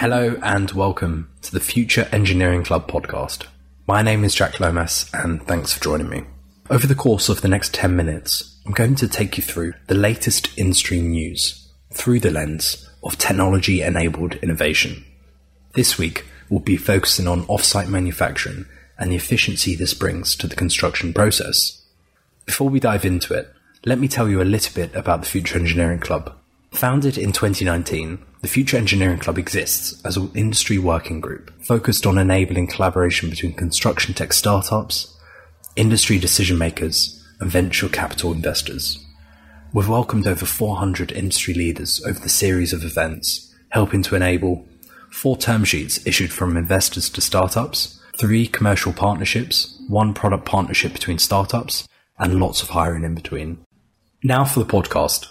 Hello and welcome to the Future Engineering Club podcast. My name is Jack Lomas and thanks for joining me. Over the course of the next 10 minutes, I'm going to take you through the latest industry news through the lens of technology enabled innovation. This week, we'll be focusing on offsite manufacturing and the efficiency this brings to the construction process. Before we dive into it, let me tell you a little bit about the Future Engineering Club. Founded in 2019, the Future Engineering Club exists as an industry working group focused on enabling collaboration between construction tech startups, industry decision makers, and venture capital investors. We've welcomed over 400 industry leaders over the series of events, helping to enable four term sheets issued from investors to startups, three commercial partnerships, one product partnership between startups, and lots of hiring in between. Now for the podcast.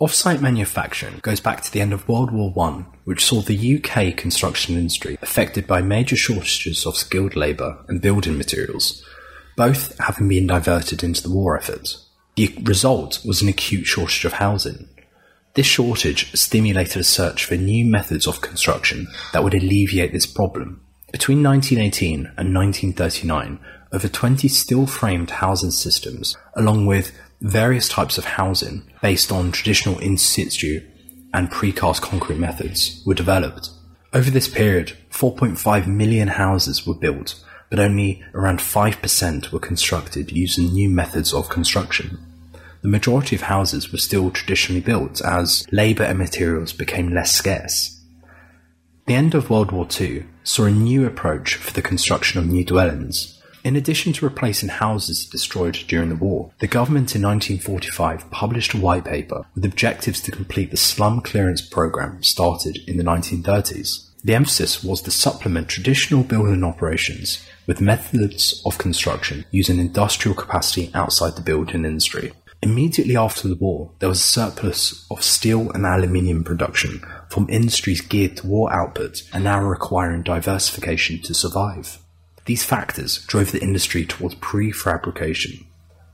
Offsite manufacturing goes back to the end of World War I, which saw the UK construction industry affected by major shortages of skilled labour and building materials, both having been diverted into the war effort. The result was an acute shortage of housing. This shortage stimulated a search for new methods of construction that would alleviate this problem. Between 1918 and 1939, over 20 steel framed housing systems, along with various types of housing based on traditional in situ and precast concrete methods were developed. Over this period, 4.5 million houses were built, but only around 5% were constructed using new methods of construction. The majority of houses were still traditionally built as labour and materials became less scarce. The end of World War II saw a new approach for the construction of new dwellings, in addition to replacing houses destroyed during the war, the government in 1945 published a white paper with objectives to complete the slum clearance program started in the 1930s. The emphasis was to supplement traditional building operations with methods of construction using industrial capacity outside the building industry. Immediately after the war, there was a surplus of steel and aluminium production from industries geared to war output and now requiring diversification to survive. These factors drove the industry towards prefabrication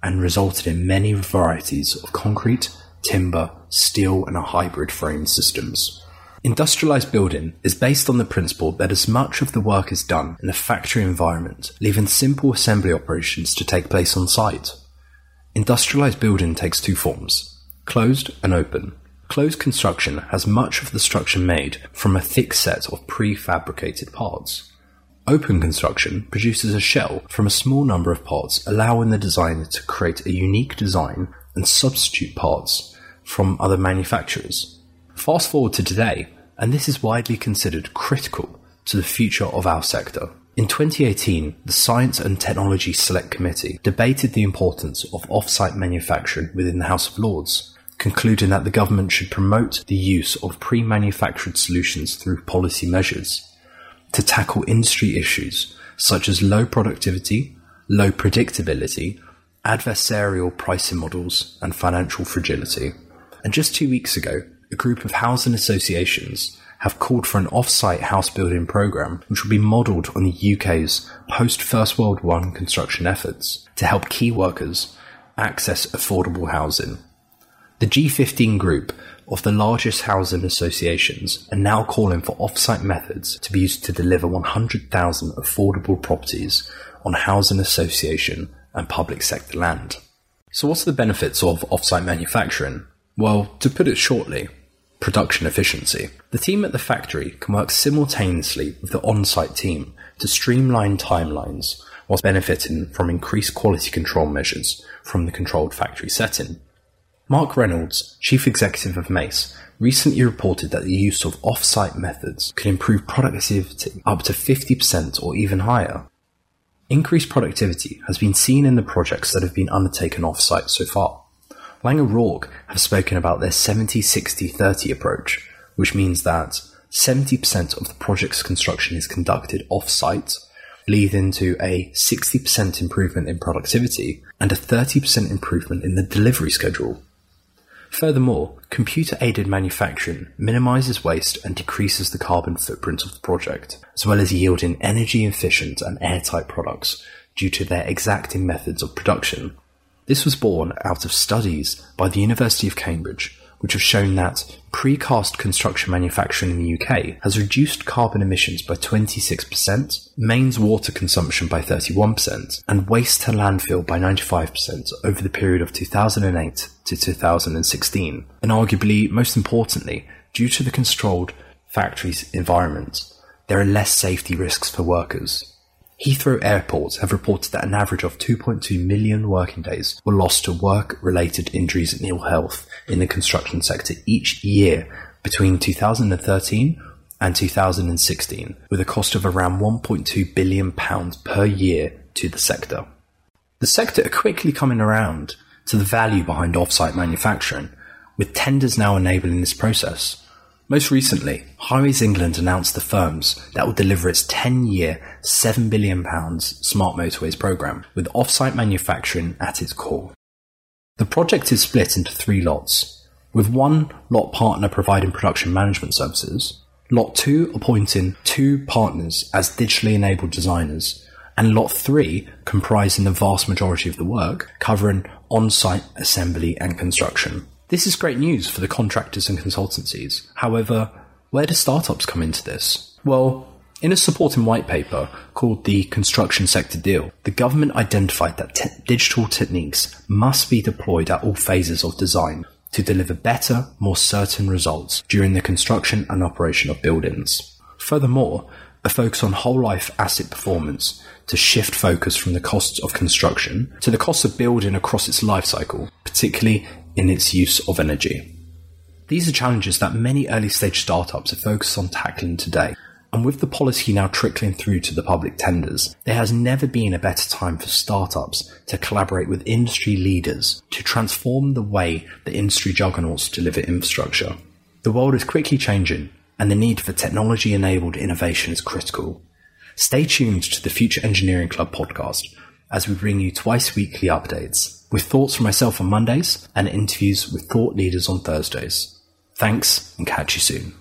and resulted in many varieties of concrete, timber, steel, and hybrid frame systems. Industrialized building is based on the principle that as much of the work is done in a factory environment, leaving simple assembly operations to take place on site. Industrialized building takes two forms closed and open. Closed construction has much of the structure made from a thick set of prefabricated parts. Open construction produces a shell from a small number of parts, allowing the designer to create a unique design and substitute parts from other manufacturers. Fast forward to today, and this is widely considered critical to the future of our sector. In 2018, the Science and Technology Select Committee debated the importance of off-site manufacturing within the House of Lords, concluding that the government should promote the use of pre-manufactured solutions through policy measures to tackle industry issues such as low productivity, low predictability, adversarial pricing models, and financial fragility. And just two weeks ago, a group of housing associations have called for an off-site house building program which will be modelled on the UK's post-First World War construction efforts to help key workers access affordable housing. The G15 group of the largest housing associations are now calling for off-site methods to be used to deliver 100,000 affordable properties on housing association and public sector land. So what's the benefits of off-site manufacturing? Well, to put it shortly, production efficiency. The team at the factory can work simultaneously with the on-site team to streamline timelines whilst benefiting from increased quality control measures from the controlled factory setting. Mark Reynolds, chief executive of Mace, recently reported that the use of off-site methods can improve productivity up to 50% or even higher. Increased productivity has been seen in the projects that have been undertaken off-site so far. Laing O'Rourke have spoken about their 70-60-30 approach, which means that 70% of the project's construction is conducted off-site, leading to a 60% improvement in productivity and a 30% improvement in the delivery schedule. Furthermore, computer aided manufacturing minimizes waste and decreases the carbon footprint of the project, as well as yielding energy efficient and airtight products due to their exacting methods of production. This was borne out of studies by the University of Cambridge which have shown that precast construction manufacturing in the UK has reduced carbon emissions by 26%, mains water consumption by 31%, and waste to landfill by 95% over the period of 2008 to 2016. And arguably, most importantly, due to the controlled factory's environment, there are less safety risks for workers. Heathrow airports have reported that an average of 2.2 million working days were lost to work related injuries and ill health in the construction sector each year between 2013 and 2016, with a cost of around 1.2 billion pounds per year to the sector. The sector are quickly coming around to the value behind offsite manufacturing, with tenders now enabling this process. Most recently, Highways England announced the firms that will deliver its 10 year, £7 billion smart motorways programme, with off-site manufacturing at its core. The project is split into three lots, with one lot partner providing production management services, lot 2 appointing two partners as digitally enabled designers, and lot 3 comprising the vast majority of the work, covering on site assembly and construction. This is great news for the contractors and consultancies. However, where do startups come into this? Well, in a supporting white paper called the Construction Sector Deal, the government identified that te- digital techniques must be deployed at all phases of design to deliver better, more certain results during the construction and operation of buildings. Furthermore, a focus on whole life asset performance to shift focus from the costs of construction to the costs of building across its life cycle, particularly in its use of energy. These are challenges that many early stage startups are focused on tackling today. And with the policy now trickling through to the public tenders, there has never been a better time for startups to collaborate with industry leaders to transform the way the industry juggernauts deliver infrastructure. The world is quickly changing, and the need for technology enabled innovation is critical. Stay tuned to the Future Engineering Club podcast as we bring you twice weekly updates with thoughts from myself on Mondays and interviews with thought leaders on Thursdays. Thanks and catch you soon.